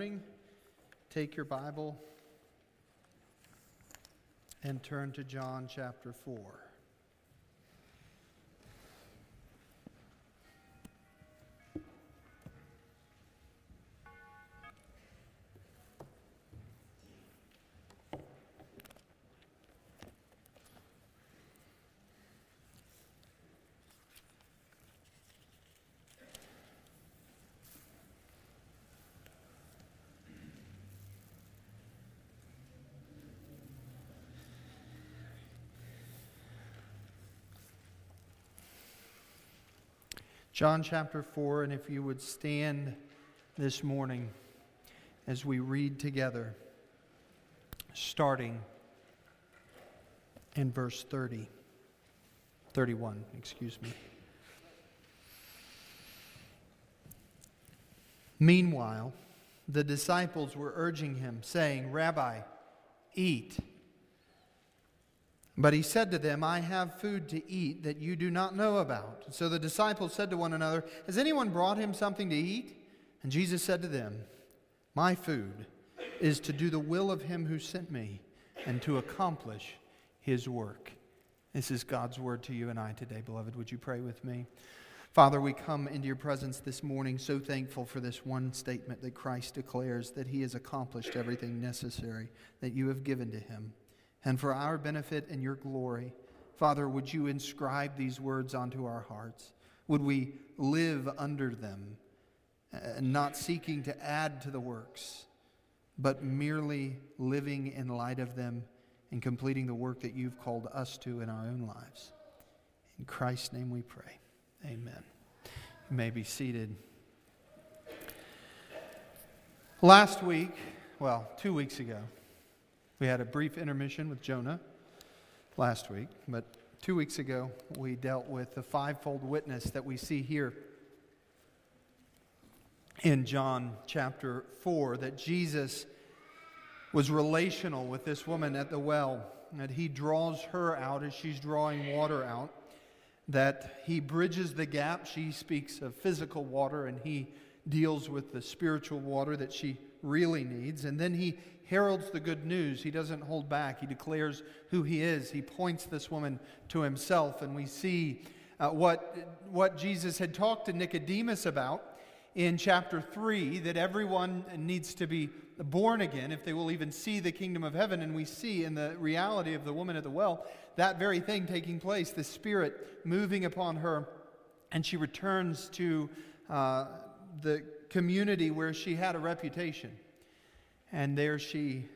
morning, take your Bible and turn to John chapter 4. John chapter 4, and if you would stand this morning as we read together, starting in verse 30, 31, excuse me. Meanwhile, the disciples were urging him, saying, Rabbi, eat. But he said to them, I have food to eat that you do not know about. So the disciples said to one another, Has anyone brought him something to eat? And Jesus said to them, My food is to do the will of him who sent me and to accomplish his work. This is God's word to you and I today, beloved. Would you pray with me? Father, we come into your presence this morning so thankful for this one statement that Christ declares that he has accomplished everything necessary that you have given to him and for our benefit and your glory. Father, would you inscribe these words onto our hearts? Would we live under them, uh, not seeking to add to the works, but merely living in light of them and completing the work that you've called us to in our own lives? In Christ's name we pray. Amen. You may be seated. Last week, well, two weeks ago, we had a brief intermission with Jonah last week, but two weeks ago we dealt with the fivefold witness that we see here in John chapter 4 that Jesus was relational with this woman at the well, that he draws her out as she's drawing water out, that he bridges the gap. She speaks of physical water, and he deals with the spiritual water that she really needs. And then he heralds the good news. He doesn't hold back. He declares who he is. He points this woman to himself. And we see uh, what, what Jesus had talked to Nicodemus about in chapter 3 that everyone needs to be born again if they will even see the kingdom of heaven. And we see in the reality of the woman at the well that very thing taking place, the Spirit moving upon her, and she returns to uh, the community where she had a reputation. And there she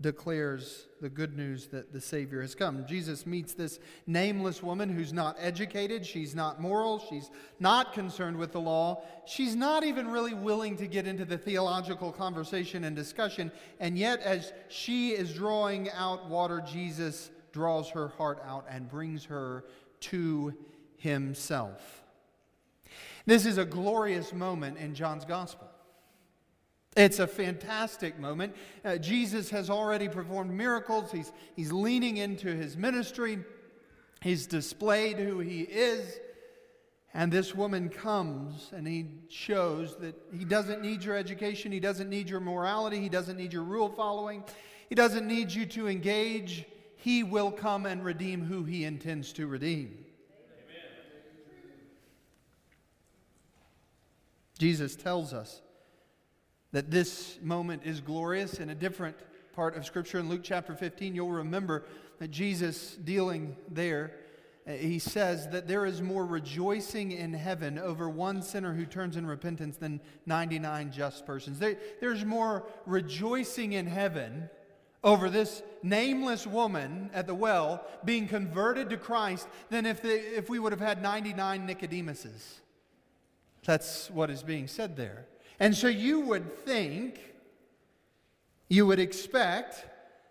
declares the good news that the Savior has come. Jesus meets this nameless woman who's not educated, she's not moral, she's not concerned with the law, she's not even really willing to get into the theological conversation and discussion. And yet, as she is drawing out water, Jesus draws her heart out and brings her to himself. This is a glorious moment in John's gospel. It's a fantastic moment. Uh, Jesus has already performed miracles. He's, he's leaning into his ministry. He's displayed who he is. And this woman comes and he shows that he doesn't need your education. He doesn't need your morality. He doesn't need your rule following. He doesn't need you to engage. He will come and redeem who he intends to redeem. Jesus tells us that this moment is glorious in a different part of Scripture. In Luke chapter 15, you'll remember that Jesus, dealing there, uh, he says that there is more rejoicing in heaven over one sinner who turns in repentance than 99 just persons. There, there's more rejoicing in heaven over this nameless woman at the well being converted to Christ than if, if we would have had 99 Nicodemuses. That's what is being said there. And so you would think, you would expect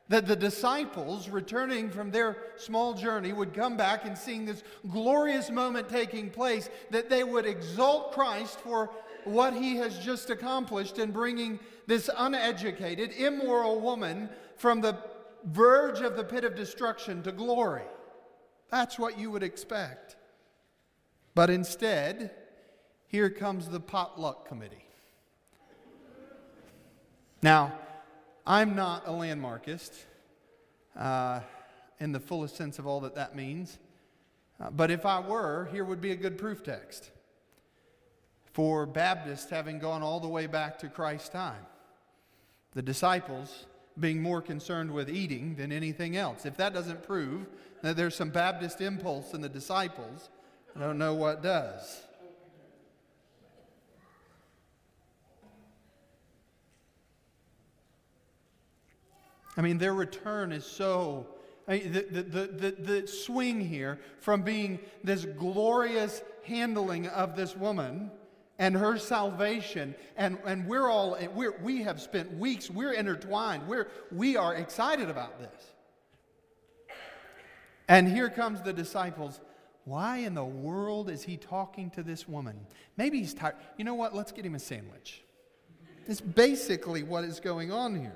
that the disciples, returning from their small journey, would come back and seeing this glorious moment taking place, that they would exalt Christ for what he has just accomplished in bringing this uneducated, immoral woman from the verge of the pit of destruction to glory. That's what you would expect. But instead, here comes the potluck committee. Now, I'm not a landmarkist uh, in the fullest sense of all that that means. Uh, but if I were, here would be a good proof text for Baptists having gone all the way back to Christ's time. The disciples being more concerned with eating than anything else. If that doesn't prove that there's some Baptist impulse in the disciples, I don't know what does. I mean, their return is so. I mean, the, the, the, the, swing here from being this glorious handling of this woman and her salvation, and, and we're all, we're, we have spent weeks, we're intertwined, we're, we are excited about this. And here comes the disciples. Why in the world is he talking to this woman? Maybe he's tired. You know what? Let's get him a sandwich. It's basically what is going on here.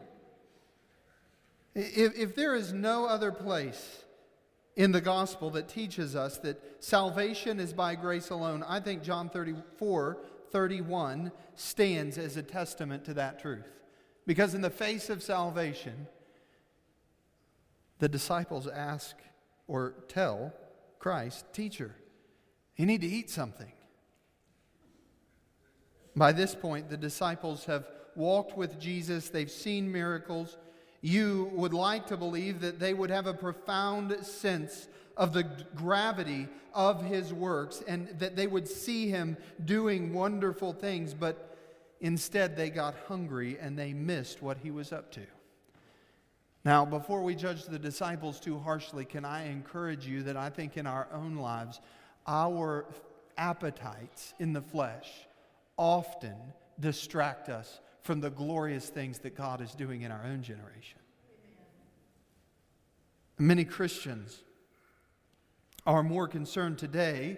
If, if there is no other place in the gospel that teaches us that salvation is by grace alone, I think John 34 31 stands as a testament to that truth. Because in the face of salvation, the disciples ask or tell Christ, Teacher, you need to eat something. By this point, the disciples have walked with Jesus, they've seen miracles you would like to believe that they would have a profound sense of the gravity of his works and that they would see him doing wonderful things, but instead they got hungry and they missed what he was up to. Now, before we judge the disciples too harshly, can I encourage you that I think in our own lives, our appetites in the flesh often distract us from the glorious things that God is doing in our own generation. Many Christians are more concerned today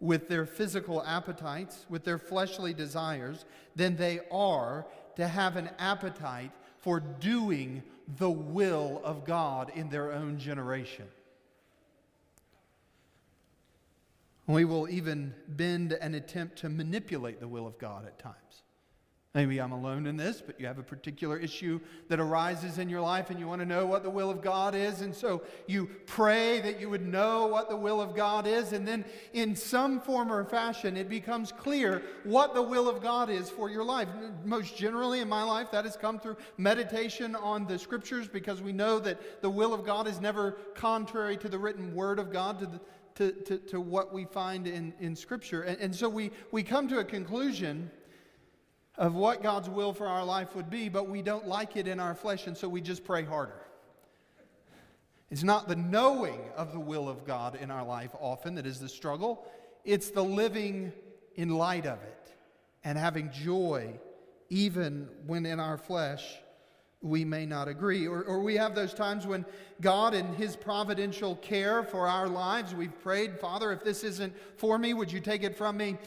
with their physical appetites, with their fleshly desires, than they are to have an appetite for doing the will of God in their own generation. We will even bend and attempt to manipulate the will of God at times. Maybe I'm alone in this, but you have a particular issue that arises in your life and you want to know what the will of God is. And so you pray that you would know what the will of God is. And then, in some form or fashion, it becomes clear what the will of God is for your life. Most generally in my life, that has come through meditation on the scriptures because we know that the will of God is never contrary to the written word of God, to, the, to, to, to what we find in, in scripture. And, and so we, we come to a conclusion of what God's will for our life would be, but we don't like it in our flesh, and so we just pray harder. It's not the knowing of the will of God in our life often that is the struggle, it's the living in light of it and having joy even when in our flesh we may not agree. Or, or we have those times when God, in His providential care for our lives, we've prayed, Father, if this isn't for me, would you take it from me?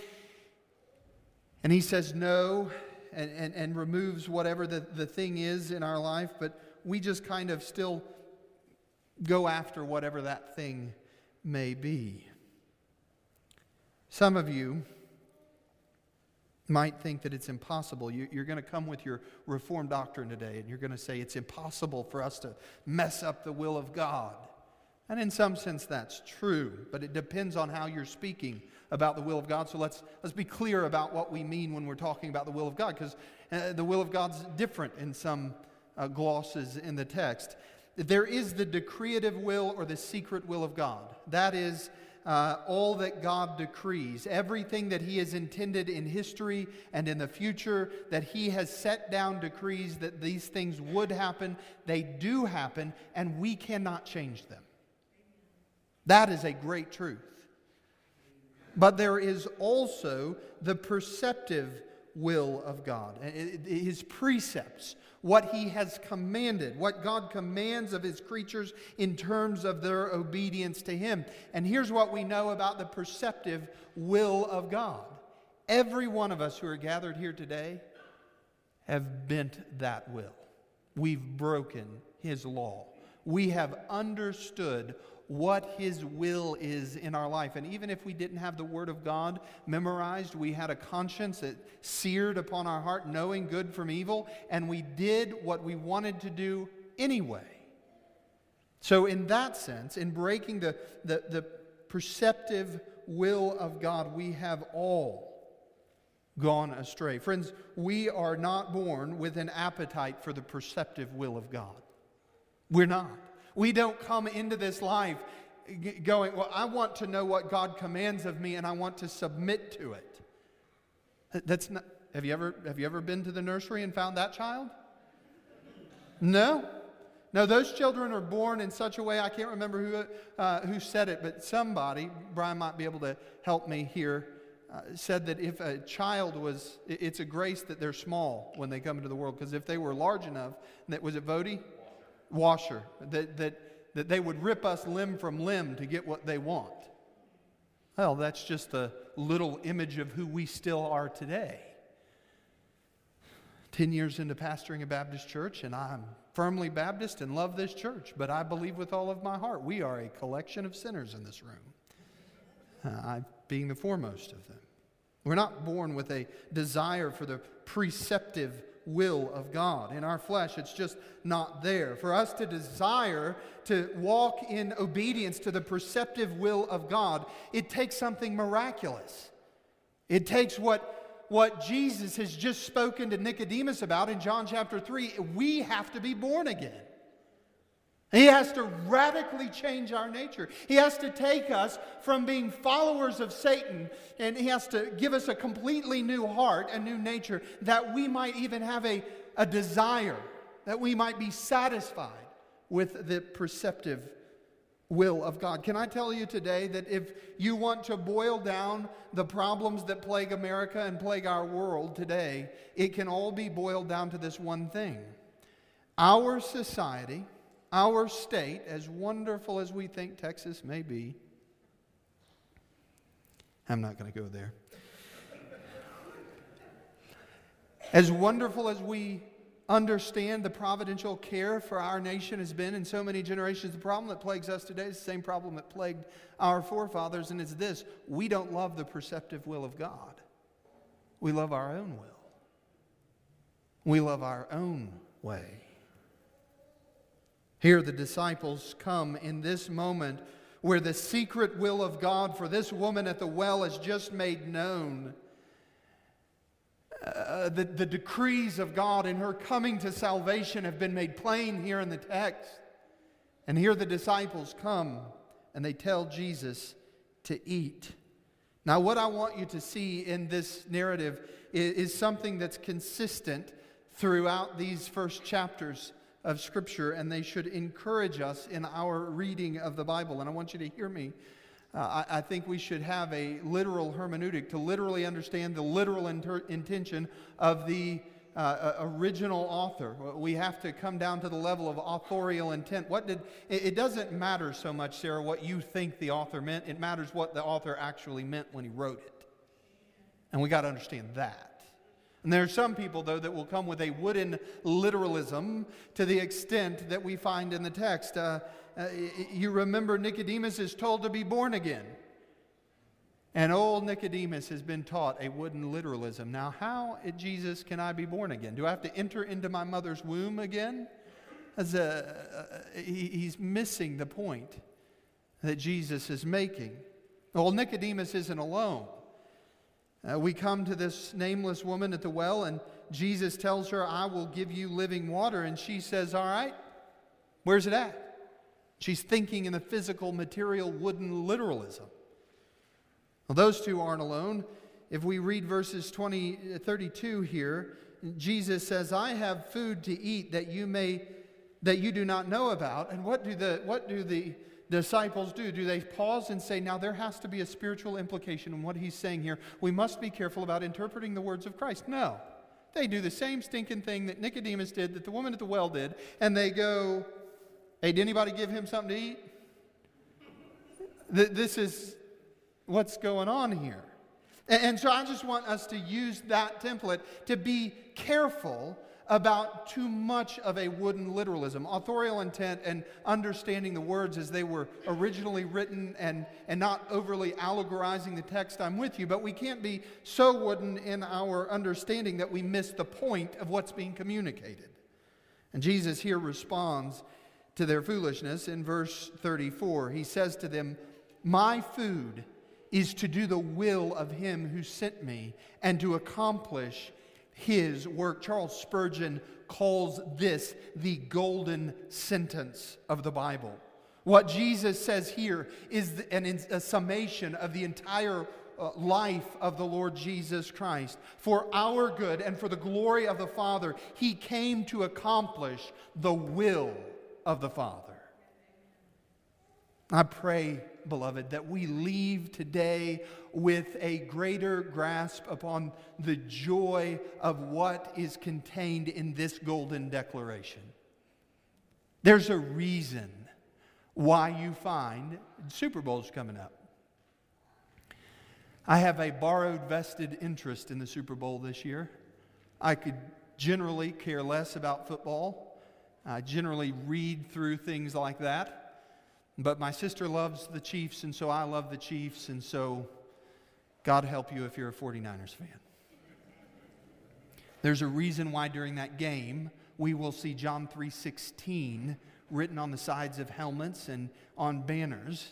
And he says no and, and, and removes whatever the, the thing is in our life, but we just kind of still go after whatever that thing may be. Some of you might think that it's impossible. You, are going to come with your Reformed doctrine today, and you're going to say it's impossible for us to mess up the will of God. And in some sense, that's true, but it depends on how you're speaking about the will of God. So let's, let's be clear about what we mean when we're talking about the will of God, because uh, the will of God's different in some uh, glosses in the text. There is the decretive will or the secret will of God. That is uh, all that God decrees, everything that He has intended in history and in the future, that He has set down decrees that these things would happen, they do happen, and we cannot change them. That is a great truth. But there is also the preceptive will of God, His precepts, what He has commanded, what God commands of His creatures in terms of their obedience to Him. And here's what we know about the preceptive will of God every one of us who are gathered here today have bent that will. We've broken His law. we have understood what His will is in our life. And even if we didn't have the Word of God memorized, we had a conscience that seared upon our heart, knowing good from evil, and we did what we wanted to do anyway. So, in that sense, in breaking the, the, the preceptive will of God, we have all gone astray. Friends, we are not born with an appetite for the preceptive will of God. We're not. We don't come into this life going, Well, I want to know what God commands of me and I want to submit to it. That's not, have you ever, have you ever been to the nursery and found that child? No? No, those children are born in such a way, I can't remember who, uh, who said it, but somebody, Brian might be able to help me here, uh, said that if a child was, it's a grace that they're small when they come into the world, because if they were large enough, that was it Voddie? Washer, that, that, that they would rip us limb from limb to get what they want. Well, that's just a little image of who we still are today. 10 years into pastoring a Baptist church, and I'm firmly Baptist and love this church, but I believe with all of my heart we are a collection of sinners in this room, uh, I being the foremost of them. We're not born with a desire for the preceptive will of God. In our flesh, it's just not there. For us to desire to walk in obedience to the preceptive will of God, it takes something miraculous. It takes what, what Jesus has just spoken to Nicodemus about in John chapter 3. We have to be born again. He has to radically change our nature. He has to take us from being followers of Satan and he has to give us a completely new heart, a new nature, that we might even have a, a desire, that we might be satisfied with the preceptive will of God. Can I tell you today that if you want to boil down the problems that plague America and plague our world today, it can all be boiled down to this one thing. Our society our state, as wonderful as we think Texas may be, I'm not going to go there. As wonderful as we understand the providential care for our nation has been in so many generations, the problem that plagues us today is the same problem that plagued our forefathers, and it's this we don't love the preceptive will of God. We love our own will, we love our own way. Here, the disciples come in this moment where the secret will of God for this woman at the well is just made known. Uh, the, the decrees of God in her coming to salvation have been made plain here in the text. And here the disciples come and they tell Jesus to eat. Now, what I want you to see in this narrative is, is something that's consistent throughout these first chapters of Scripture, and they should encourage us in our reading of the Bible. And I want you to hear me. Uh, I, I, think we should have a literal hermeneutic to literally understand the literal inter- intention of the uh, uh, original author. We have to come down to the level of authorial intent. What did it, it doesn't matter so much, Sarah, what you think the author meant. It matters what the author actually meant when he wrote it. And we got to understand that. And there are some people, though, that will come with a wooden literalism to the extent that we find in the text. Uh, uh, you remember Nicodemus is told to be born again. And old Nicodemus has been taught a wooden literalism. Now, how, Jesus, can I be born again? Do I have to enter into my mother's womb again? As a, uh, he's missing the point that Jesus is making. Well, Nicodemus isn't alone. Uh, we come to this nameless woman at the well, and Jesus tells her, I will give you living water. And she says, All right, where's it at? She's thinking in the physical, material, wooden literalism. Well, those two aren't alone. If we read verses 20, 32 here, Jesus says, I have food to eat that you may that you do not know about. And what do the what do the disciples do? Do they pause and say, now there has to be a spiritual implication in what he's saying here? We must be careful about interpreting the words of Christ. No. They do the same stinking thing that Nicodemus did, that the woman at the well did, and they go, hey, did anybody give him something to eat? This is what's going on here. And so I just want us to use that template to be careful about too much of a wooden literalism. Authorial intent and understanding the words as they were originally written and, and not overly allegorizing the text, I'm with you, but we can't be so wooden in our understanding that we miss the point of what's being communicated. And Jesus here responds to their foolishness in verse 34. He says to them, My food is to do the will of him who sent me and to accomplish his work. Charles Spurgeon calls this the golden sentence of the Bible. What Jesus says here is an, a summation of the entire uh, life of the Lord Jesus Christ. For our good and for the glory of the Father, he came to accomplish the will of the Father. I pray, beloved, that we leave today with a greater grasp upon the joy of what is contained in this golden declaration. There's a reason why you find Super Bowl's coming up. I have a borrowed vested interest in the Super Bowl this year. I could generally care less about football. I generally read through things like that. But my sister loves the Chiefs, and so I love the Chiefs, and so God help you if you're a 49ers fan. There's a reason why during that game we will see John 3:16 written on the sides of helmets and on banners.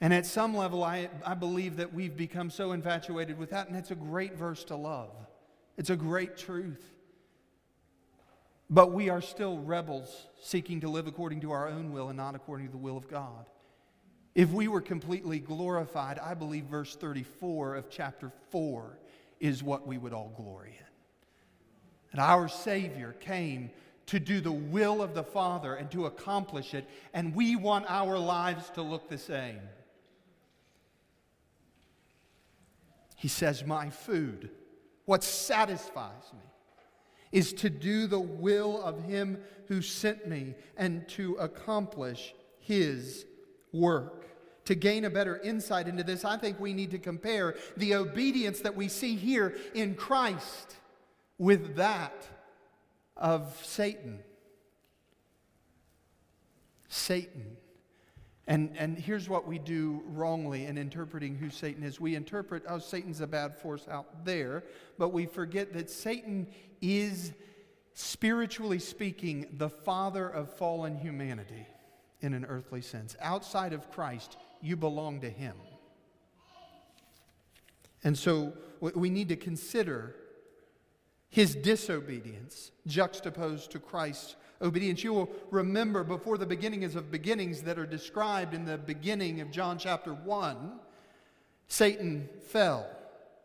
And at some level, I, I believe that we've become so infatuated with that, and it's a great verse to love. It's a great truth. But we are still rebels seeking to live according to our own will and not according to the will of God. If we were completely glorified, I believe verse 34 of chapter 4 is what we would all glory in. And our Savior came to do the will of the Father and to accomplish it, and we want our lives to look the same. He says, My food, what satisfies me, is to do the will of him who sent me and to accomplish his work. To gain a better insight into this, I think we need to compare the obedience that we see here in Christ with that of Satan. Satan and, and here's what we do wrongly in interpreting who Satan is. We interpret, oh, Satan's a bad force out there, but we forget that Satan is, spiritually speaking, the father of fallen humanity in an earthly sense. Outside of Christ, you belong to him. And so we need to consider his disobedience juxtaposed to Christ's obedience. You will remember before the beginnings of beginnings that are described in the beginning of John chapter 1, Satan fell.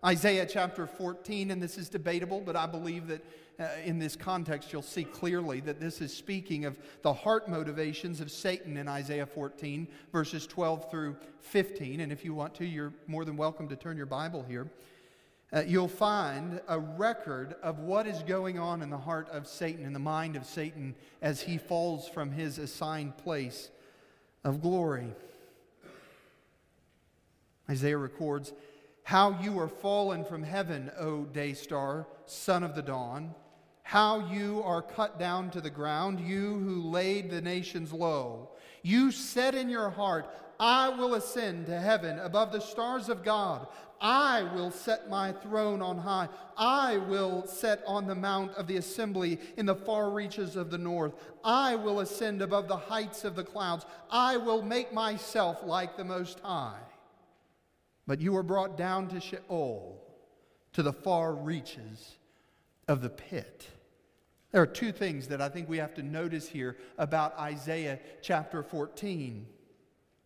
Isaiah chapter 14, and this is debatable, but I believe that uh, in this context you'll see clearly that this is speaking of the heart motivations of Satan in Isaiah 14, verses 12 through 15. And if you want to, you're more than welcome to turn your Bible here uh, you'll find a record of what is going on in the heart of Satan, in the mind of Satan, as he falls from his assigned place of glory. Isaiah records, How you are fallen from heaven, O day star, son of the dawn. How you are cut down to the ground, you who laid the nations low. You said in your heart, I will ascend to heaven above the stars of God. I will set my throne on high. I will set on the mount of the assembly in the far reaches of the north. I will ascend above the heights of the clouds. I will make myself like the Most High. But you were brought down to Sheol, to the far reaches of the pit. There are two things that I think we have to notice here about Isaiah chapter 14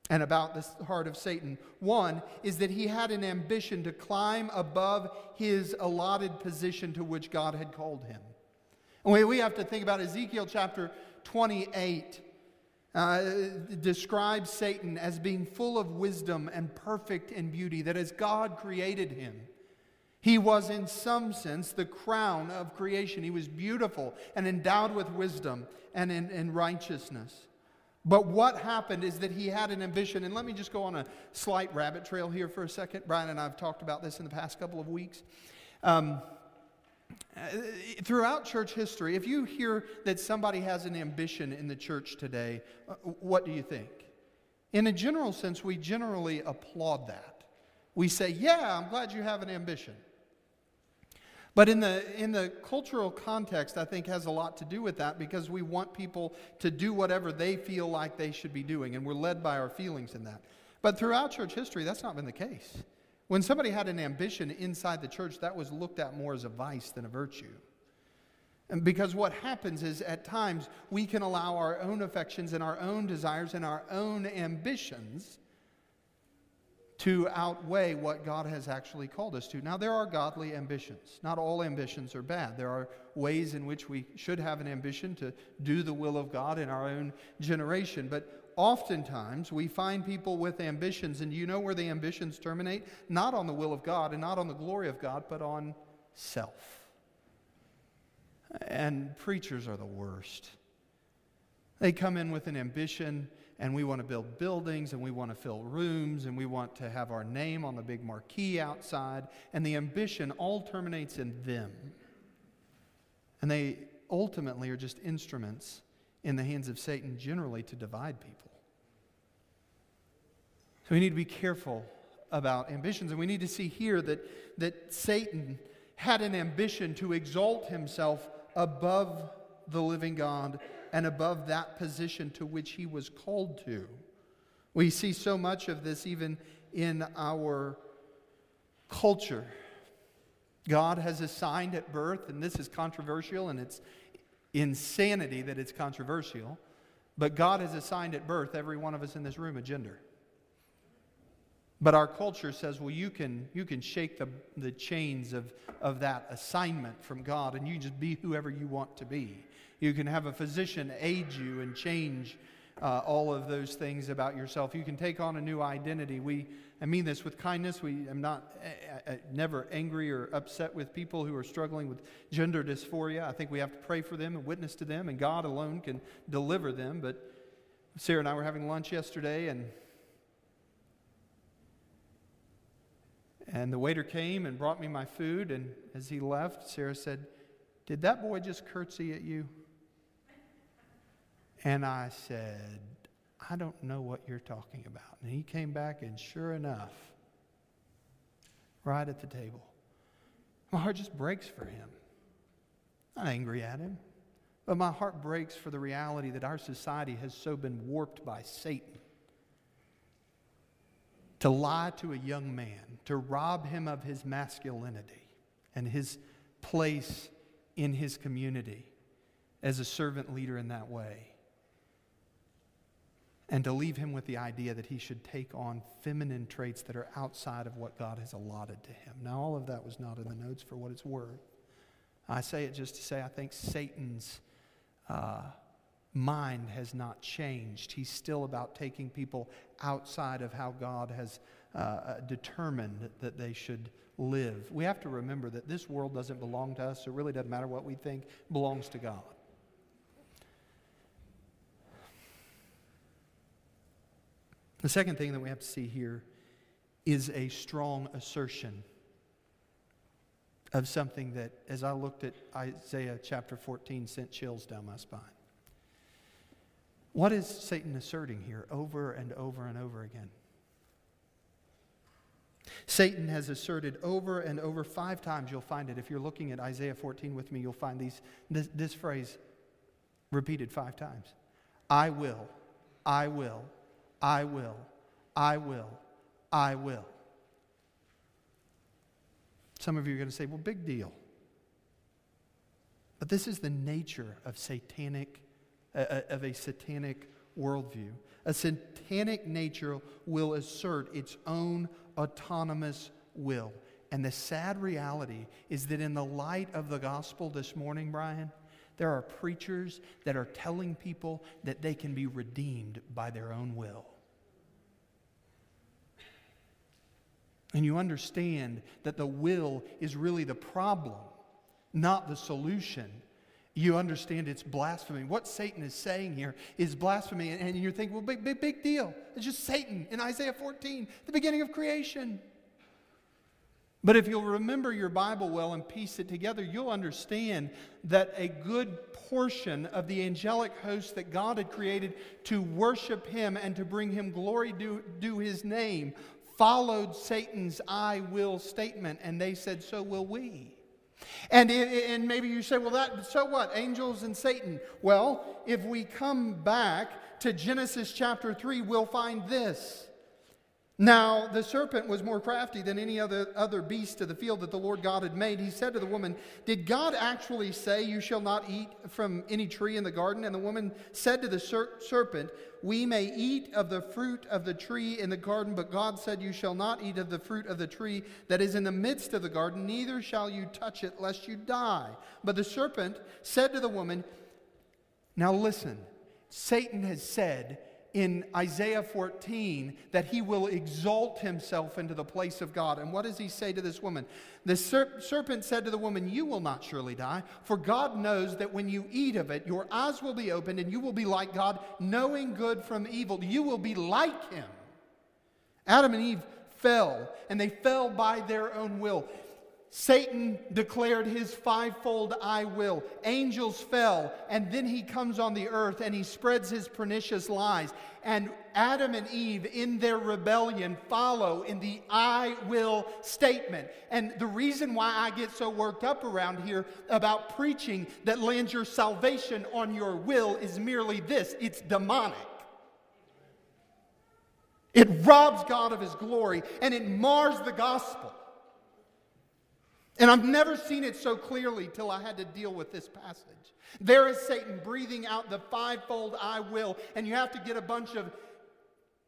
and about the heart of Satan. One is that he had an ambition to climb above his allotted position to which God had called him. And we have to think about Ezekiel chapter 28. Uh, describes Satan as being full of wisdom and perfect in beauty, that as God created him, he was in some sense the crown of creation. He was beautiful and endowed with wisdom and in, in righteousness. But what happened is that he had an ambition, and let me just go on a slight rabbit trail here for a second. Brian and I have talked about this in the past couple of weeks. Um, throughout church history, if you hear that somebody has an ambition in the church today, uh, what do you think? In a general sense, we generally applaud that. We say, Yeah, I'm glad you have an ambition. But in the, in the cultural context, I think has a lot to do with that because we want people to do whatever they feel like they should be doing, and we're led by our feelings in that. But throughout church history, that's not been the case. When somebody had an ambition inside the church, that was looked at more as a vice than a virtue. And because what happens is at times we can allow our own affections and our own desires and our own ambitions to outweigh what God has actually called us to. Now, there are godly ambitions. Not all ambitions are bad. There are ways in which we should have an ambition to do the will of God in our own generation. But oftentimes we find people with ambitions, and you know where the ambitions terminate? Not on the will of God and not on the glory of God, but on self. And preachers are the worst. They come in with an ambition and we want to build buildings and we want to fill rooms and we want to have our name on the big marquee outside. And the ambition all terminates in them. And they ultimately are just instruments in the hands of Satan generally to divide people. So we need to be careful about ambitions. And we need to see here that, that Satan had an ambition to exalt himself above the living God and above that position to which he was called to. We see so much of this even in our culture. God has assigned at birth, and this is controversial and it's insanity that it's controversial, but God has assigned at birth every one of us in this room a gender. But our culture says, well, you can, you can shake the, the chains of, of that assignment from God and you just be whoever you want to be. You can have a physician aid you and change uh, all of those things about yourself. You can take on a new identity. We, I mean this with kindness. We am not uh, uh, never angry or upset with people who are struggling with gender dysphoria. I think we have to pray for them and witness to them, and God alone can deliver them. But Sarah and I were having lunch yesterday, and and the waiter came and brought me my food. And as he left, Sarah said, "Did that boy just curtsy at you?" And I said, I don't know what you're talking about. And he came back, and sure enough, right at the table, my heart just breaks for him. I'm not angry at him, but my heart breaks for the reality that our society has so been warped by Satan to lie to a young man, to rob him of his masculinity and his place in his community as a servant leader in that way and to leave him with the idea that he should take on feminine traits that are outside of what God has allotted to him. Now, all of that was not in the notes for what it's worth. I say it just to say I think Satan's uh, mind has not changed. He's still about taking people outside of how God has uh, uh determined that they should live. We have to remember that this world doesn't belong to us, so it really doesn't matter what we think, belongs to God. The second thing that we have to see here is a strong assertion of something that, as I looked at Isaiah chapter 14, sent chills down my spine. What is Satan asserting here over and over and over again? Satan has asserted over and over five times, you'll find it. If you're looking at Isaiah 14 with me, you'll find these, this, this phrase repeated five times I will, I will, I will, I will, I will. Some of you are going to say, well, big deal. But this is the nature of satanic, uh, uh, of a satanic worldview. A satanic nature will assert its own autonomous will. And the sad reality is that in the light of the gospel this morning, Brian, there are preachers that are telling people that they can be redeemed by their own will. And you understand that the will is really the problem, not the solution. You understand it's blasphemy. What Satan is saying here is blasphemy. And you're thinking, well, big, big, big deal. It's just Satan in Isaiah 14, the beginning of creation. But if you'll remember your Bible well and piece it together, you'll understand that a good portion of the angelic host that God had created to worship Him and to bring Him glory due, due His name followed Satan's I will statement, and they said, So will we. And, and maybe you say, well, that, so what? Angels and Satan. Well, if we come back to Genesis chapter 3, we'll find this. Now, the serpent was more crafty than any other, other beast of the field that the Lord God had made. He said to the woman, Did God actually say, You shall not eat from any tree in the garden? And the woman said to the ser- serpent, We may eat of the fruit of the tree in the garden, but God said, You shall not eat of the fruit of the tree that is in the midst of the garden, neither shall you touch it, lest you die. But the serpent said to the woman, Now listen, Satan has said, in Isaiah 14 that he will exalt himself into the place of God. And what does he say to this woman? The ser- serpent said to the woman, You will not surely die, for God knows that when you eat of it, your eyes will be opened and you will be like God, knowing good from evil. You will be like him. Adam and Eve fell, and they fell by their own will. Satan declared his fivefold I will. Angels fell, and then he comes on the earth and he spreads his pernicious lies. And Adam and Eve, in their rebellion, follow in the I will statement. And the reason why I get so worked up around here about preaching that lands your salvation on your will is merely this it's demonic. It robs God of his glory and it mars the gospel. And I've never seen it so clearly till I had to deal with this passage. There is Satan breathing out the fivefold I will, and you have to get a bunch of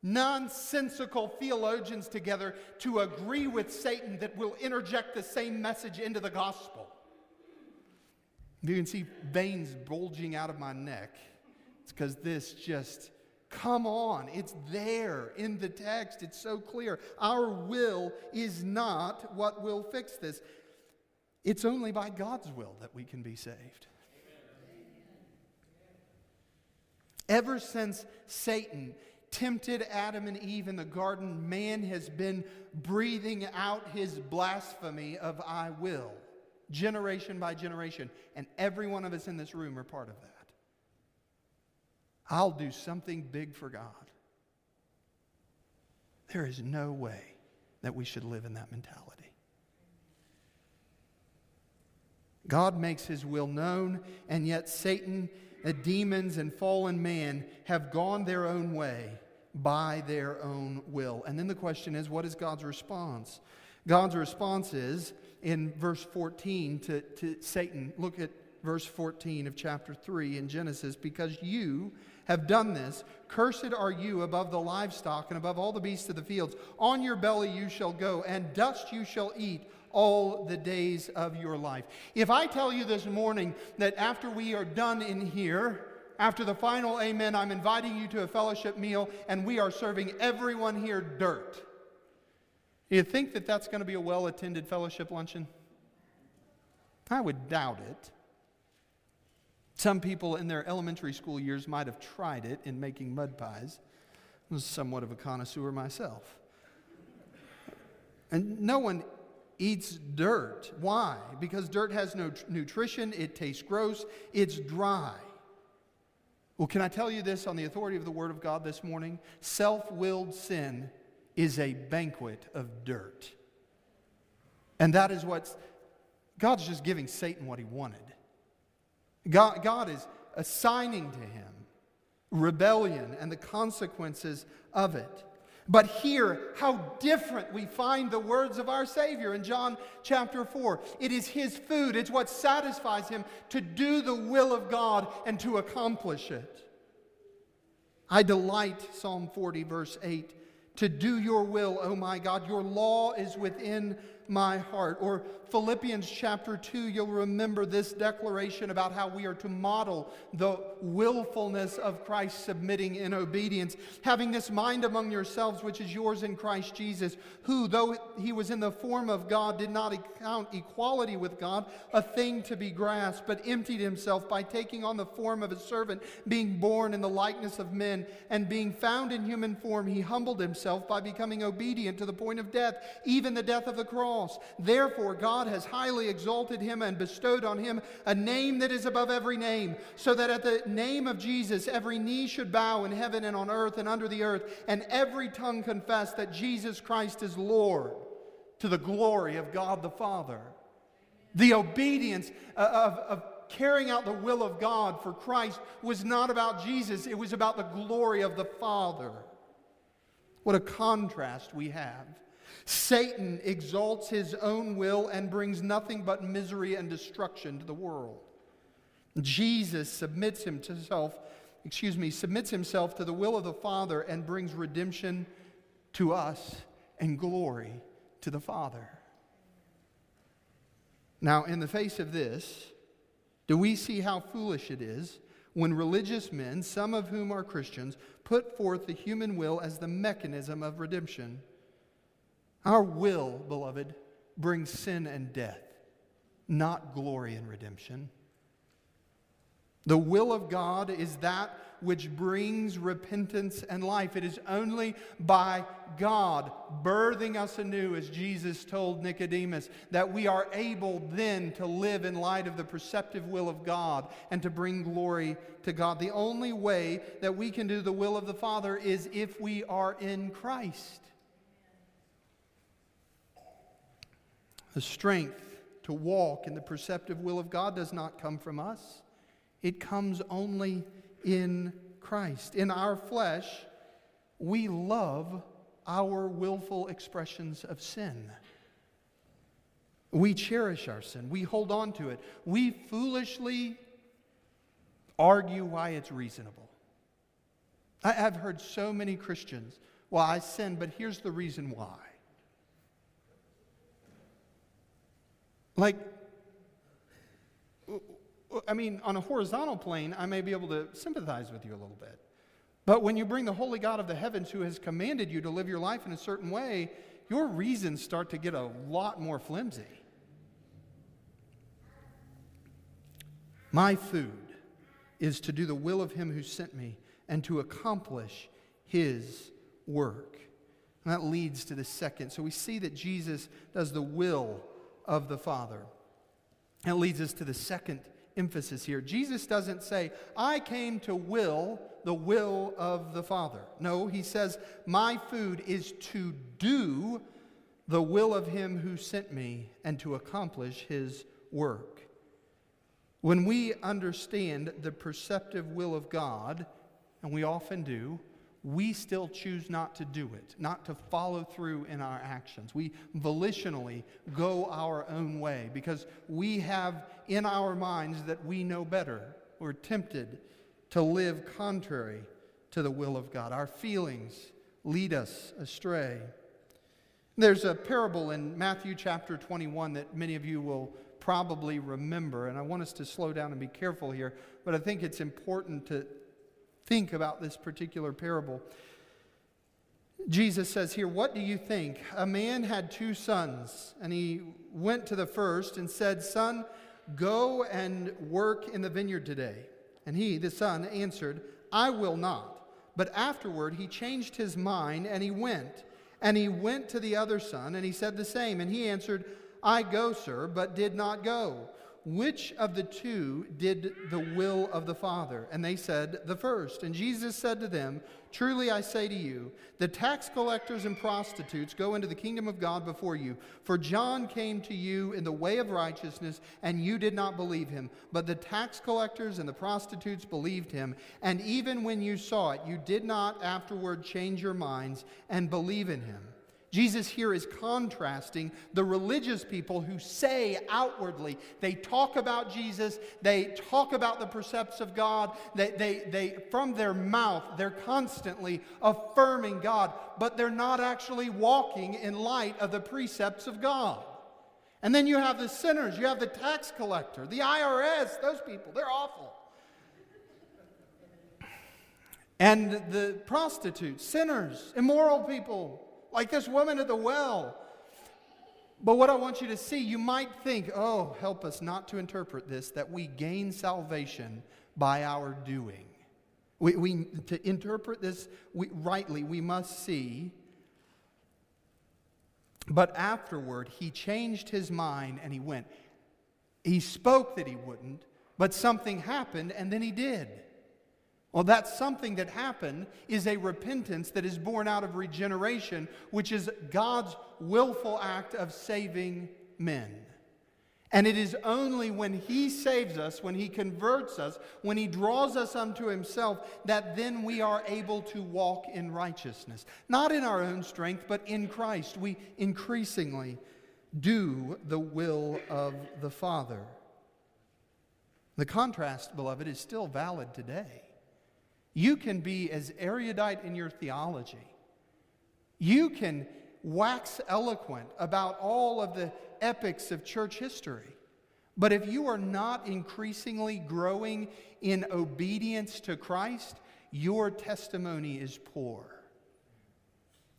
nonsensical theologians together to agree with Satan that will interject the same message into the gospel. You can see veins bulging out of my neck. It's because this just, come on, it's there in the text. It's so clear. Our will is not what will fix this. It's only by God's will that we can be saved. Ever since Satan tempted Adam and Eve in the garden, man has been breathing out his blasphemy of I will, generation by generation. And every one of us in this room are part of that. I'll do something big for God. There is no way that we should live in that mentality. God makes his will known, and yet Satan, the demons, and fallen man have gone their own way by their own will. And then the question is what is God's response? God's response is in verse 14 to, to Satan. Look at verse 14 of chapter 3 in Genesis. Because you have done this, cursed are you above the livestock and above all the beasts of the fields. On your belly you shall go, and dust you shall eat all the days of your life. If I tell you this morning that after we are done in here, after the final amen, I'm inviting you to a fellowship meal and we are serving everyone here dirt. You think that that's going to be a well attended fellowship luncheon? I would doubt it. Some people in their elementary school years might have tried it in making mud pies. I was somewhat of a connoisseur myself. And no one eats dirt. Why? Because dirt has no tr- nutrition, it tastes gross, it's dry. Well, can I tell you this on the authority of the Word of God this morning? Self willed sin is a banquet of dirt. And that is what God's just giving Satan what he wanted. God, God is assigning to him rebellion and the consequences of it. But here, how different we find the words of our Savior in John chapter 4. It is His food, it's what satisfies Him to do the will of God and to accomplish it. I delight, Psalm 40, verse 8, to do your will, O my God. Your law is within my heart. Or Philippians chapter 2, you'll remember this declaration about how we are to model the willfulness of Christ submitting in obedience. Having this mind among yourselves, which is yours in Christ Jesus, who, though he was in the form of God, did not account equality with God a thing to be grasped, but emptied himself by taking on the form of a servant, being born in the likeness of men, and being found in human form, he humbled himself by becoming obedient to the point of death, even the death of the cross cross. Therefore, God has highly exalted him and bestowed on him a name that is above every name, so that at the name of Jesus every knee should bow in heaven and on earth and under the earth, and every tongue confess that Jesus Christ is Lord to the glory of God the Father. The obedience uh, of, of carrying out the will of God for Christ was not about Jesus, it was about the glory of the Father. What a contrast we have. Satan exalts his own will and brings nothing but misery and destruction to the world. Jesus submits himself, excuse me, submits himself to the will of the Father and brings redemption to us and glory to the Father. Now, in the face of this, do we see how foolish it is when religious men, some of whom are Christians, put forth the human will as the mechanism of redemption? Our will, beloved, brings sin and death, not glory and redemption. The will of God is that which brings repentance and life. It is only by God birthing us anew, as Jesus told Nicodemus, that we are able then to live in light of the preceptive will of God and to bring glory to God. The only way that we can do the will of the Father is if we are in Christ. The strength to walk in the preceptive will of God does not come from us. It comes only in Christ. In our flesh, we love our willful expressions of sin. We cherish our sin. We hold on to it. We foolishly argue why it's reasonable. I, have heard so many Christians, well, I sin, but here's the reason why. Like, I mean, on a horizontal plane, I may be able to sympathize with you a little bit. But when you bring the holy God of the heavens who has commanded you to live your life in a certain way, your reasons start to get a lot more flimsy. My food is to do the will of him who sent me and to accomplish his work. And that leads to the second. So we see that Jesus does the will of the Father. That leads us to the second emphasis here. Jesus doesn't say, I came to will the will of the Father. No, he says, My food is to do the will of him who sent me and to accomplish his work. When we understand the preceptive will of God, and we often do, we still choose not to do it, not to follow through in our actions. We volitionally go our own way because we have in our minds that we know better. We're tempted to live contrary to the will of God. Our feelings lead us astray. There's a parable in Matthew chapter 21 that many of you will probably remember, and I want us to slow down and be careful here, but I think it's important to think about this particular parable. Jesus says here, What do you think? A man had two sons, and he went to the first and said, Son, go and work in the vineyard today. And he, the son, answered, I will not. But afterward he changed his mind and he went. And he went to the other son and he said the same. And he answered, I go, sir, but did not go. Which of the two did the will of the Father? And they said, The first. And Jesus said to them, Truly I say to you, the tax collectors and prostitutes go into the kingdom of God before you. For John came to you in the way of righteousness, and you did not believe him. But the tax collectors and the prostitutes believed him. And even when you saw it, you did not afterward change your minds and believe in him. Jesus here is contrasting the religious people who say outwardly, they talk about Jesus, they talk about the precepts of God, they, they, they, from their mouth, they're constantly affirming God, but they're not actually walking in light of the precepts of God. And then you have the sinners, you have the tax collector, the IRS, those people, they're awful. And the prostitutes, sinners, immoral people, like this woman at the well. But what I want you to see, you might think, oh, help us not to interpret this, that we gain salvation by our doing. We, we, to interpret this we, rightly, we must see But afterward, he changed his mind and he went. He spoke that he wouldn't, but something happened and then he did. Well, that something that happened is a repentance that is born out of regeneration, which is God's willful act of saving men. And it is only when He saves us, when He converts us, when He draws us unto Himself, that then we are able to walk in righteousness. Not in our own strength, but in Christ. We increasingly do the will of the Father. The contrast, beloved, is still valid today. You can be as erudite in your theology. You can wax eloquent about all of the epics of church history. But if you are not increasingly growing in obedience to Christ, your testimony is poor.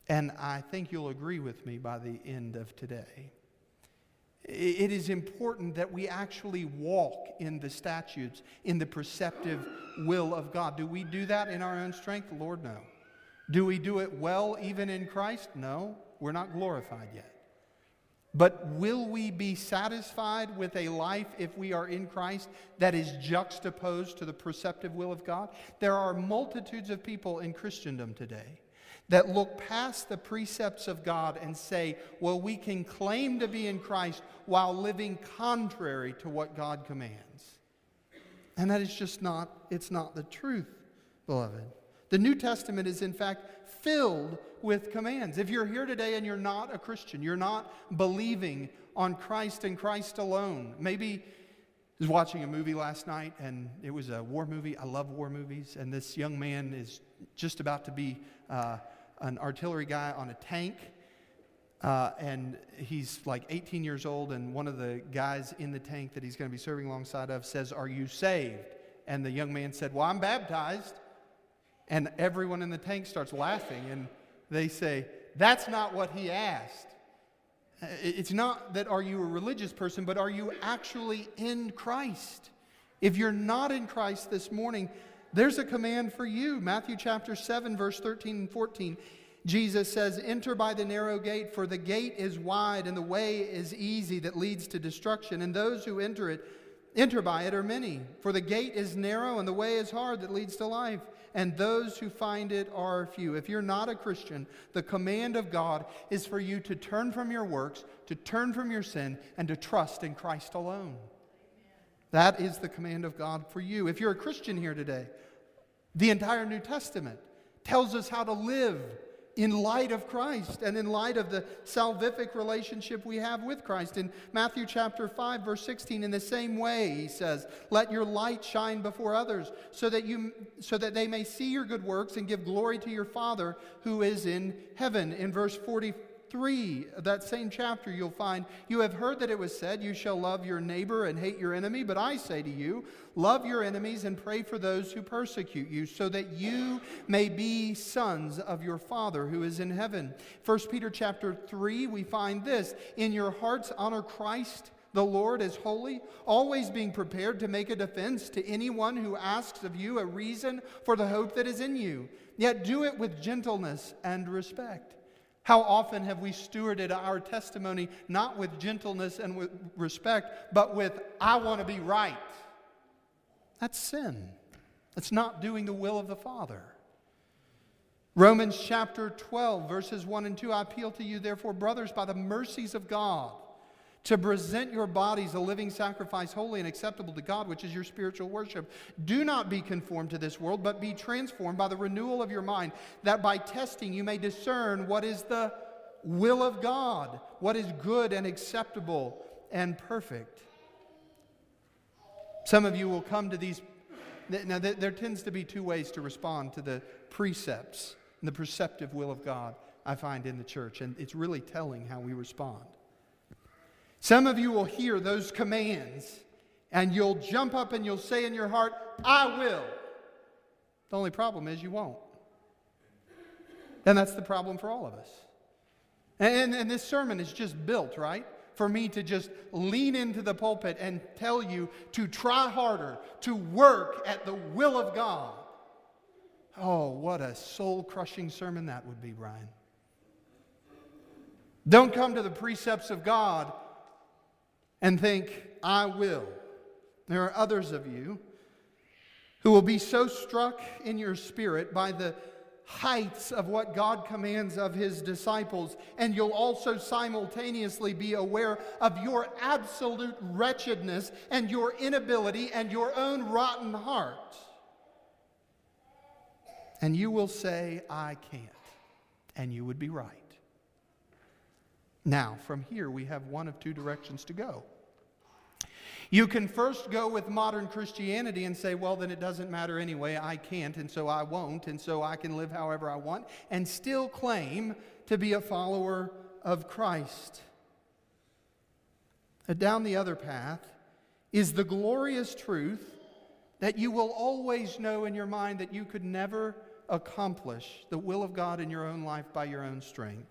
And I think you'll agree with me by the end of today. It is important that we actually walk in the statutes, in the preceptive will of God. Do we do that in our own strength? Lord, no. Do we do it well even in Christ? No. We're not glorified yet. But will we be satisfied with a life if we are in Christ that is juxtaposed to the preceptive will of God? There are multitudes of people in Christendom today that look past the precepts of God and say, well, we can claim to be in Christ while living contrary to what God commands. And that is just not, it's not the truth, beloved. The New Testament is, in fact, filled with commands. If you're here today and you're not a Christian, you're not believing on Christ and Christ alone, maybe was watching a movie last night and it was a war movie. I love war movies. And this young man is just about to be uh, an artillery guy on a tank. Uh, and he's like 18 years old, and one of the guys in the tank that he's going to be serving alongside of says, Are you saved? And the young man said, Well, I'm baptized. And everyone in the tank starts laughing, and they say, That's not what he asked. It's not that are you a religious person, but are you actually in Christ? If you're not in Christ this morning, there's a command for you. Matthew chapter 7, verse 13 and 14. Jesus says, Enter by the narrow gate, for the gate is wide and the way is easy that leads to destruction, and those who enter it, enter by it are many. For the gate is narrow and the way is hard that leads to life, and those who find it are few. If you're not a Christian, the command of God is for you to turn from your works, to turn from your sin, and to trust in Christ alone. That is the command of God for you. If you're a Christian here today, the entire New Testament tells us how to live in light of Christ and in light of the salvific relationship we have with Christ. In Matthew chapter 5 verse 16 in the same way he says, "Let your light shine before others so that you so that they may see your good works and give glory to your Father who is in heaven." In verse 40 3, that same chapter, you'll find, You have heard that it was said, You shall love your neighbor and hate your enemy. But I say to you, love your enemies and pray for those who persecute you, so that you may be sons of your Father who is in heaven. 1 Peter chapter 3, we find this In your hearts, honor Christ the Lord as holy, always being prepared to make a defense to anyone who asks of you a reason for the hope that is in you. Yet do it with gentleness and respect how often have we stewarded our testimony not with gentleness and with respect, but with, I want to be right? That's sin. That's not doing the will of the Father. Romans chapter 12, verses 1 and 2 I appeal to you, therefore, brothers, by the mercies of God to present your bodies a living sacrifice, holy and acceptable to God, which is your spiritual worship. Do not be conformed to this world, but be transformed by the renewal of your mind, that by testing you may discern what is the will of God, what is good and acceptable and perfect. Some of you will come to these. Now, there tends to be two ways to respond to the precepts and the preceptive will of God, I find in the church, and it's really telling how we respond. Some of you will hear those commands and you'll jump up and you'll say in your heart, I will. The only problem is you won't. And that's the problem for all of us. And, and, this sermon is just built, right? For me to just lean into the pulpit and tell you to try harder, to work at the will of God. Oh, what a soul crushing sermon that would be, Brian. Don't come to the precepts of God and think, I will. There are others of you who will be so struck in your spirit by the heights of what God commands of his disciples, and you'll also simultaneously be aware of your absolute wretchedness and your inability and your own rotten heart. And you will say, I can't. And you would be right. Now, from here, we have one of two directions to go. You can first go with modern Christianity and say, well, then it doesn't matter anyway. I can't, and so I won't, and so I can live however I want, and still claim to be a follower of Christ. And down the other path is the glorious truth that you will always know in your mind that you could never accomplish the will of God in your own life by your own strength.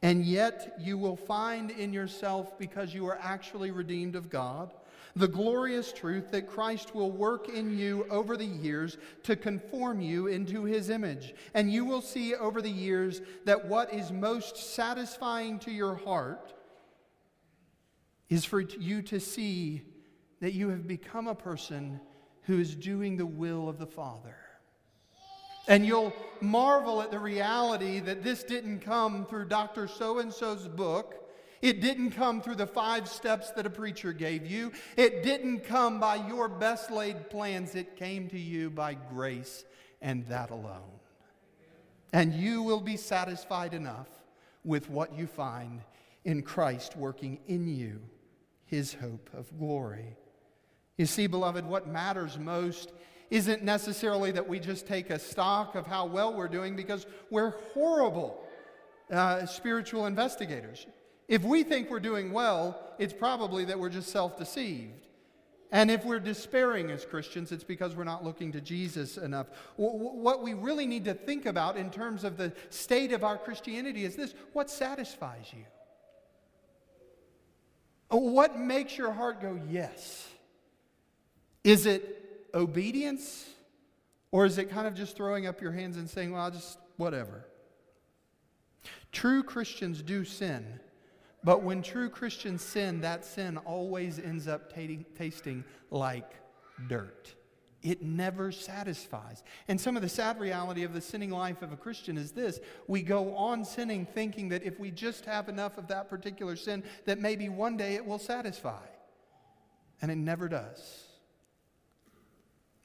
And yet you will find in yourself, because you are actually redeemed of God, the glorious truth that Christ will work in you over the years to conform you into his image. And you will see over the years that what is most satisfying to your heart is for you to see that you have become a person who is doing the will of the Father. And you'll marvel at the reality that this didn't come through Dr. So and so's book it didn't come through the five steps that a preacher gave you. It didn't come by your best laid plans. It came to you by grace and that alone. And you will be satisfied enough with what you find in Christ working in you, his hope of glory. You see, beloved, what matters most isn't necessarily that we just take a stock of how well we're doing because we're horrible uh, spiritual investigators. If we think we're doing well, it's probably that we're just self deceived. And if we're despairing as Christians, it's because we're not looking to Jesus enough. What we really need to think about in terms of the state of our Christianity is this what satisfies you? What makes your heart go, yes? Is it obedience? Or is it kind of just throwing up your hands and saying, well, I'll just whatever? True Christians do sin but when true Christians sin, that sin always ends up t- tasting like dirt. It never satisfies. And some of the sad reality of the sinning life of a Christian is this we go on sinning thinking that if we just have enough of that particular sin, that maybe one day it will satisfy. And it never does.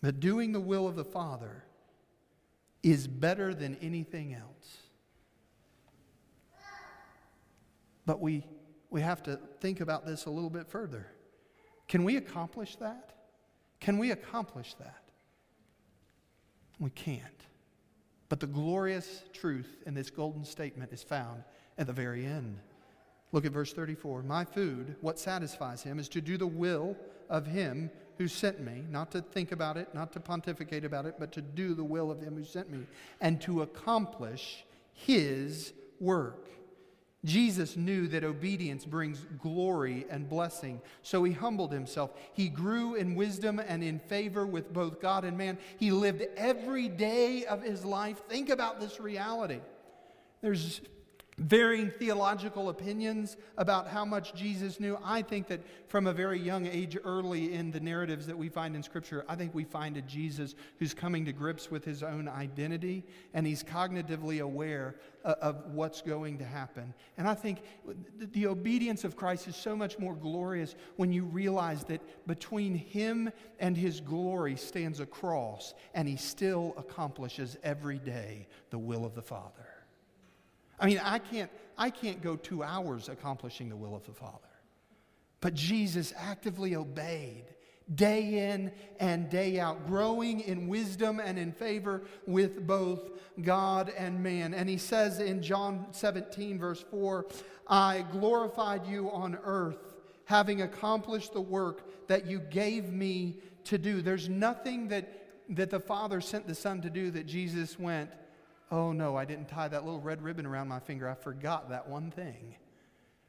But doing the will of the Father is better than anything else. But we, we have to think about this a little bit further. Can we accomplish that? Can we accomplish that? We can't. But the glorious truth in this golden statement is found at the very end. Look at verse 34. My food, what satisfies him, is to do the will of him who sent me, not to think about it, not to pontificate about it, but to do the will of him who sent me, and to accomplish his work. Jesus knew that obedience brings glory and blessing, so he humbled himself. He grew in wisdom and in favor with both God and man. He lived every day of his life. Think about this reality. There's varying theological opinions about how much Jesus knew. I think that from a very young age, early in the narratives that we find in Scripture, I think we find a Jesus who's coming to grips with his own identity and he's cognitively aware of what's going to happen. And I think the obedience of Christ is so much more glorious when you realize that between him and his glory stands a cross and he still accomplishes every day the will of the Father. I mean, I can't, I can't go two hours accomplishing the will of the Father. But Jesus actively obeyed day in and day out, growing in wisdom and in favor with both God and man. And he says in John 17, verse 4, I glorified you on earth, having accomplished the work that you gave me to do. There's nothing that, that the Father sent the Son to do that Jesus went, oh no, I didn't tie that little red ribbon around my finger. I forgot that one thing.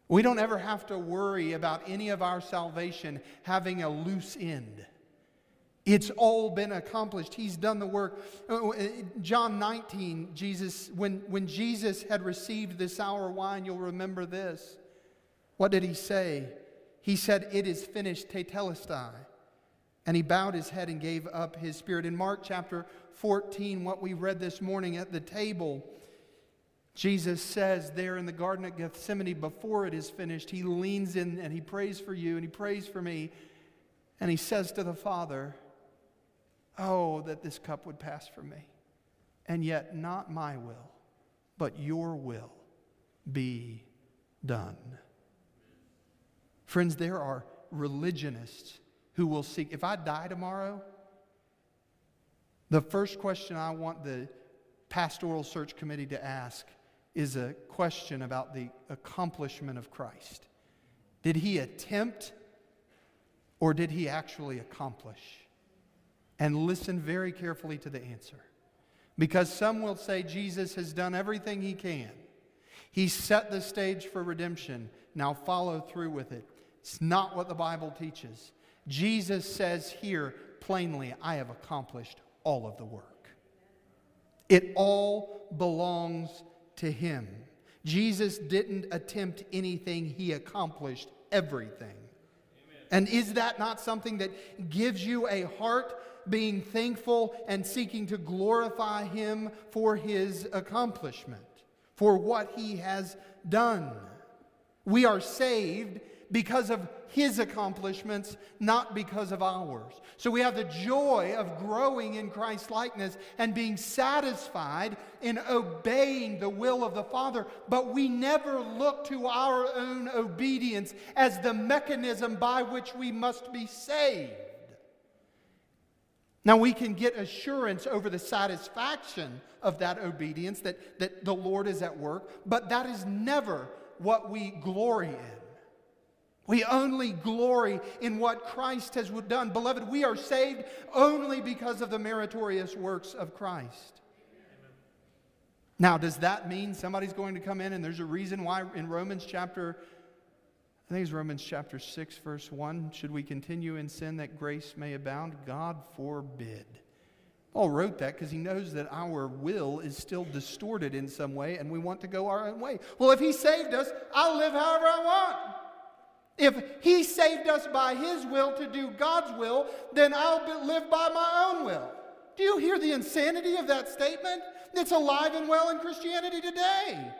We don't ever have to worry about any of our salvation having a loose end. It's all been accomplished. He's done the work. Uh, uh, John 19, Jesus, when, when Jesus had received this sour wine, you'll remember this. What did he say? He said, It is finished, tetelestai. And he bowed his head and gave up his spirit. In Mark chapter 14, what we read this morning at the table, Jesus says there in the Garden of Gethsemane, before it is finished, he leans in and he prays for you and he prays for me. And he says to the Father, Oh, that this cup would pass from me. And yet, not my will, but your will be done. Friends, there are religionists who will seek. If I die tomorrow, the first question I want the pastoral search committee to ask is a question about the accomplishment of Christ. Did he attempt or did he actually accomplish? and listen very carefully to the answer. Because some will say Jesus has done everything he can. He set the stage for redemption. Now follow through with it. It's not what the Bible teaches. Jesus says here plainly, I have accomplished all of the work. It all belongs to him. Jesus didn't attempt anything, he accomplished everything. Amen. And is that not something that gives you a heart being thankful and seeking to glorify Him for His accomplishment, for what He has done. We are saved because of his accomplishments, not because of ours. So we have the joy of growing in Christ likeness and being satisfied in obeying the will of the Father, but we never look to our own obedience as the mechanism by which we must be saved. Now, we can get assurance over the satisfaction of that obedience that, that the Lord is at work, but that is never what we glory in. We only glory in what Christ has done. Beloved, we are saved only because of the meritorious works of Christ. Now, does that mean somebody's going to come in and there's a reason why in Romans chapter I think it's Romans chapter 6, verse 1. Should we continue in sin that grace may abound? God forbid. Paul wrote that because he knows that our will is still distorted in some way and we want to go our own way. Well, if he saved us, I'll live however I want. If he saved us by his will to do God's will, then I'll live by my own will. Do you hear the insanity of that statement? It's alive and well in Christianity today.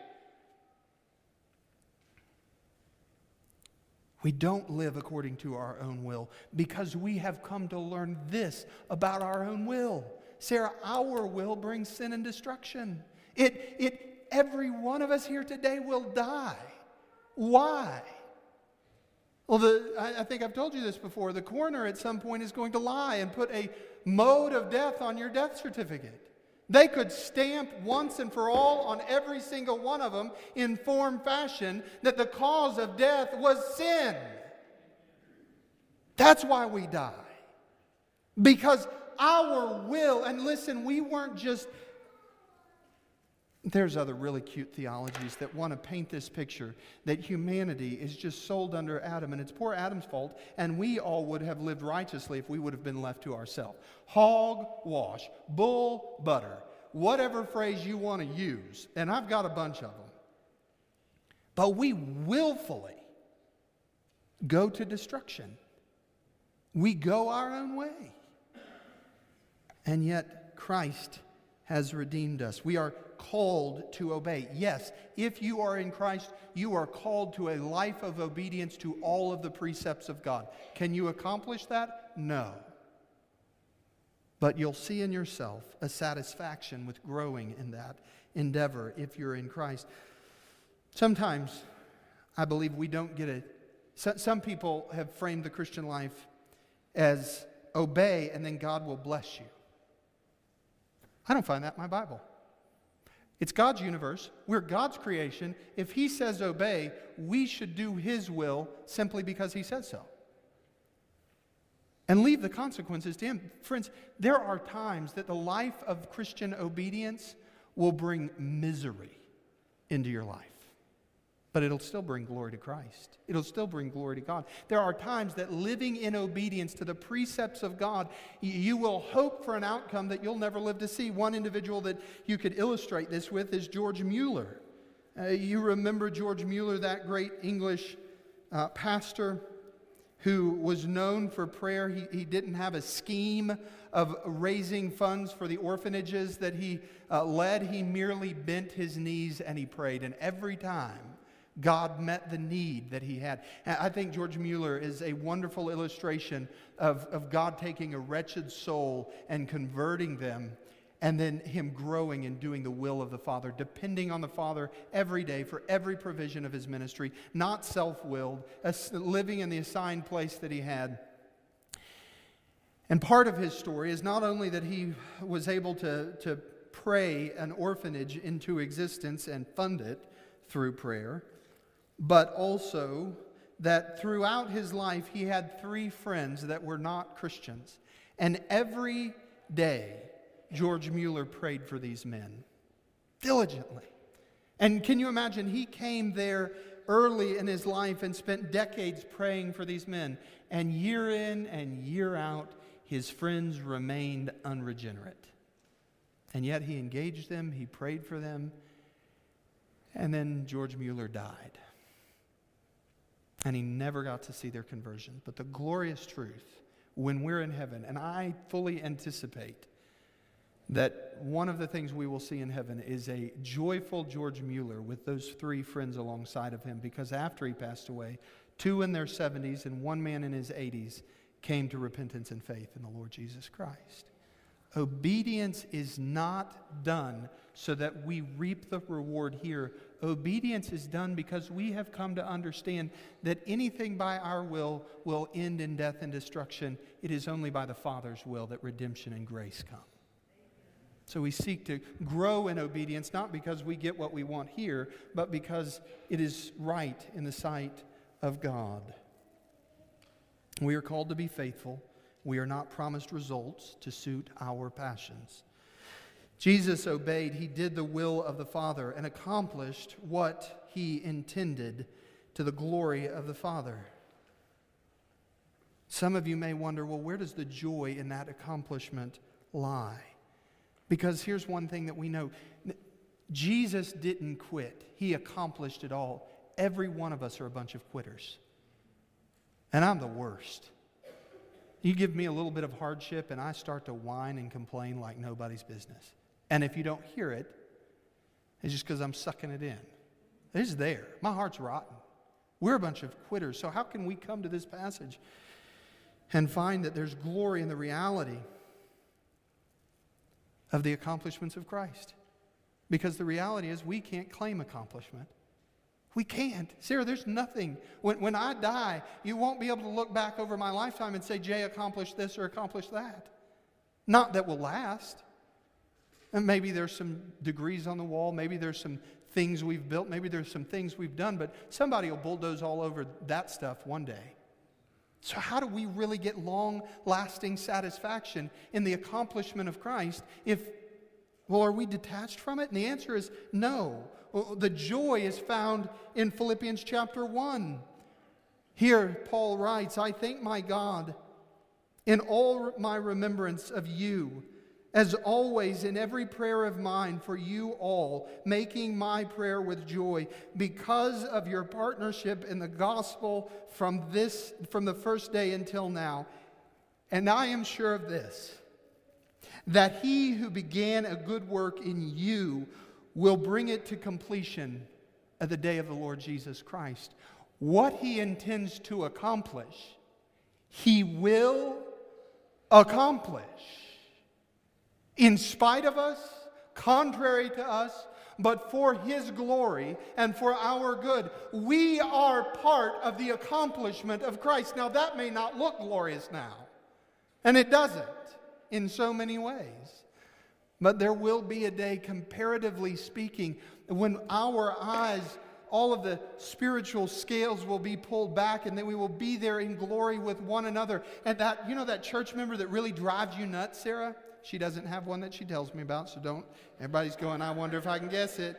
We don't live according to our own will because we have come to learn this about our own will. Sarah, our will brings sin and destruction. It, it, every one of us here today will die. Why? Well, the, I, I think I've told you this before. The coroner at some point is going to lie and put a mode of death on your death certificate. They could stamp once and for all on every single one of them in form fashion that the cause of death was sin. That's why we die. Because our will, and listen, we weren't just there's other really cute theologies that want to paint this picture that humanity is just sold under Adam, and it's poor Adam's fault, and we all would have lived righteously if we would have been left to ourselves. Hog wash, bull butter, whatever phrase you want to use, and I've got a bunch of them. But we willfully go to destruction. We go our own way. And yet, Christ has redeemed us. We are called to obey. Yes, if you are in Christ, you are called to a life of obedience to all of the precepts of God. Can you accomplish that? No. But you'll see in yourself a satisfaction with growing in that endeavor if you're in Christ. Sometimes I believe we don't get it. Some people have framed the Christian life as obey and then God will bless you. I don't find that in my Bible. It's God's universe. We're God's creation. If He says obey, we should do His will simply because He says so. And leave the consequences to Him. Friends, there are times that the life of Christian obedience will bring misery into your life. But it'll still bring glory to Christ. It'll still bring glory to God. There are times that living in obedience to the precepts of God, you will hope for an outcome that you'll never live to see. One individual that you could illustrate this with is George Mueller. Uh, you remember George Mueller, that great English uh, pastor who was known for prayer. He, he didn't have a scheme of raising funds for the orphanages that he uh, led. He merely bent his knees and he prayed. And every time, God met the need that he had. I think George Mueller is a wonderful illustration of, of God taking a wretched soul and converting them, and then him growing and doing the will of the Father, depending on the Father every day for every provision of his ministry, not self willed, living in the assigned place that he had. And part of his story is not only that he was able to, to pray an orphanage into existence and fund it through prayer but also that throughout his life he had three friends that were not Christians. And every day, George Mueller prayed for these men diligently. And can you imagine? He came there early in his life and spent decades praying for these men. And year in and year out, his friends remained unregenerate. And yet he engaged them, he prayed for them, and then George Mueller died and he never got to see their conversion. But the glorious truth, when we're in heaven, and I fully anticipate that one of the things we will see in heaven is a joyful George Mueller with those three friends alongside of him, because after he passed away, two in their 70s and one man in his 80s came to repentance and faith in the Lord Jesus Christ. Obedience is not done so that we reap the reward here. Obedience is done because we have come to understand that anything by our will will end in death and destruction. It is only by the Father's will that redemption and grace come. So we seek to grow in obedience, not because we get what we want here, but because it is right in the sight of God. We are called to be faithful. We are not promised results to suit our passions. Jesus obeyed, he did the will of the Father and accomplished what he intended to the glory of the Father. Some of you may wonder well, where does the joy in that accomplishment lie? Because here's one thing that we know Jesus didn't quit, he accomplished it all. Every one of us are a bunch of quitters. And I'm the worst. You give me a little bit of hardship, and I start to whine and complain like nobody's business. And if you don't hear it, it's just because I'm sucking it in. It's there. My heart's rotten. We're a bunch of quitters. So, how can we come to this passage and find that there's glory in the reality of the accomplishments of Christ? Because the reality is, we can't claim accomplishment. We can't. Sarah, there's nothing. When, when I die, you won't be able to look back over my lifetime and say, Jay accomplished this or accomplished that. Not that will last. And maybe there's some degrees on the wall. Maybe there's some things we've built. Maybe there's some things we've done. But somebody will bulldoze all over that stuff one day. So, how do we really get long lasting satisfaction in the accomplishment of Christ if, well, are we detached from it? And the answer is no. The joy is found in Philippians chapter 1. Here, Paul writes, I thank my God in all my remembrance of you, as always in every prayer of mine for you all, making my prayer with joy because of your partnership in the gospel from this from the first day until now. And I am sure of this that he who began a good work in you will bring it to completion at the day of the Lord Jesus Christ. What he intends to accomplish, he will accomplish. In spite of us, contrary to us, but for his glory and for our good. We are part of the accomplishment of Christ. Now, that may not look glorious now, and it doesn't in so many ways. But there will be a day, comparatively speaking, when our eyes, all of the spiritual scales will be pulled back, and then we will be there in glory with one another. And that, you know, that church member that really drives you nuts, Sarah? She doesn't have one that she tells me about, so don't. Everybody's going, I wonder if I can guess it.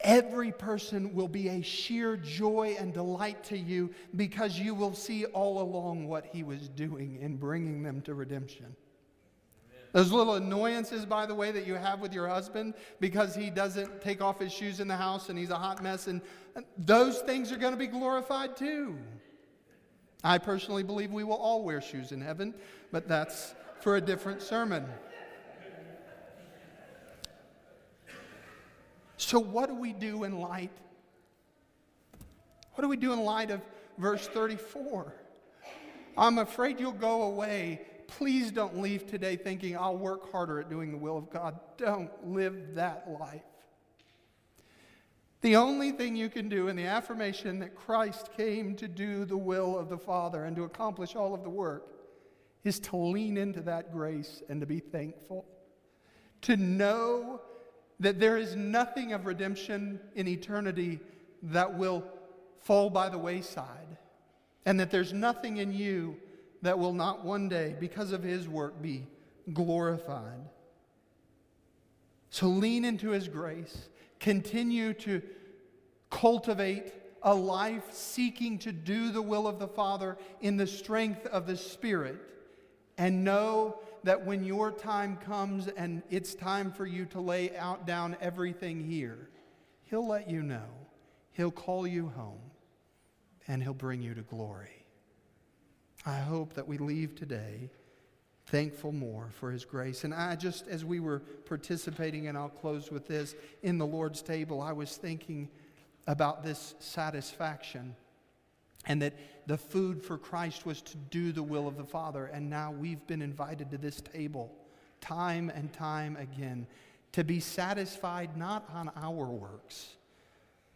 every person will be a sheer joy and delight to you because you will see all along what he was doing in bringing them to redemption. Those little annoyances, by the way, that you have with your husband because he doesn't take off his shoes in the house and he's a hot mess, and uh, those things are going to be glorified too. I personally believe we will all wear shoes in heaven, but that's for a different sermon. So, what do we do in light? What do we do in light of verse 34? I'm afraid you'll go away Please don't leave today thinking, I'll work harder at doing the will of God. Don't live that life. The only thing you can do in the affirmation that Christ came to do the will of the Father and to accomplish all of the work is to lean into that grace and to be thankful. To know that there is nothing of redemption in eternity that will fall by the wayside, and that there's nothing in you that will not one day, because of his work, be glorified. So lean into his grace. Continue to cultivate a life seeking to do the will of the Father in the strength of the Spirit. And know that when your time comes and it's time for you to lay out down everything here, he'll let you know. He'll call you home and he'll bring you to glory. I hope that we leave today thankful more for his grace. And I just, as we were participating, and I'll close with this, in the Lord's table, I was thinking about this satisfaction and that the food for Christ was to do the will of the Father. And now we've been invited to this table time and time again to be satisfied not on our works,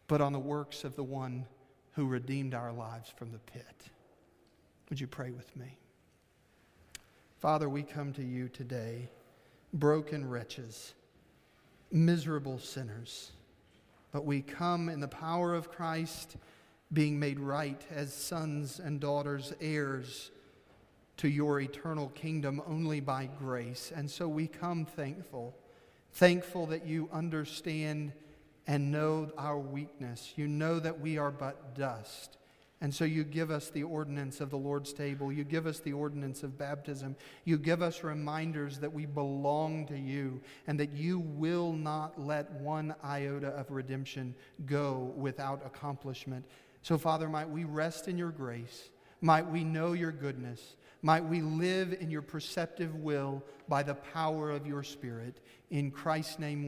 but on the works of the one who redeemed our lives from the pit. Would you pray with me? Father, we come to you today, broken wretches, miserable sinners, but we come in the power of Christ, being made right as sons and daughters, heirs to your eternal kingdom only by grace. And so we come thankful, thankful that you understand and know our weakness. You know that we are but dust. And so you give us the ordinance of the Lord's table. You give us the ordinance of baptism. You give us reminders that we belong to you and that you will not let one iota of redemption go without accomplishment. So, Father, might we rest in your grace. Might we know your goodness. Might we live in your preceptive will by the power of your Spirit. In Christ's name,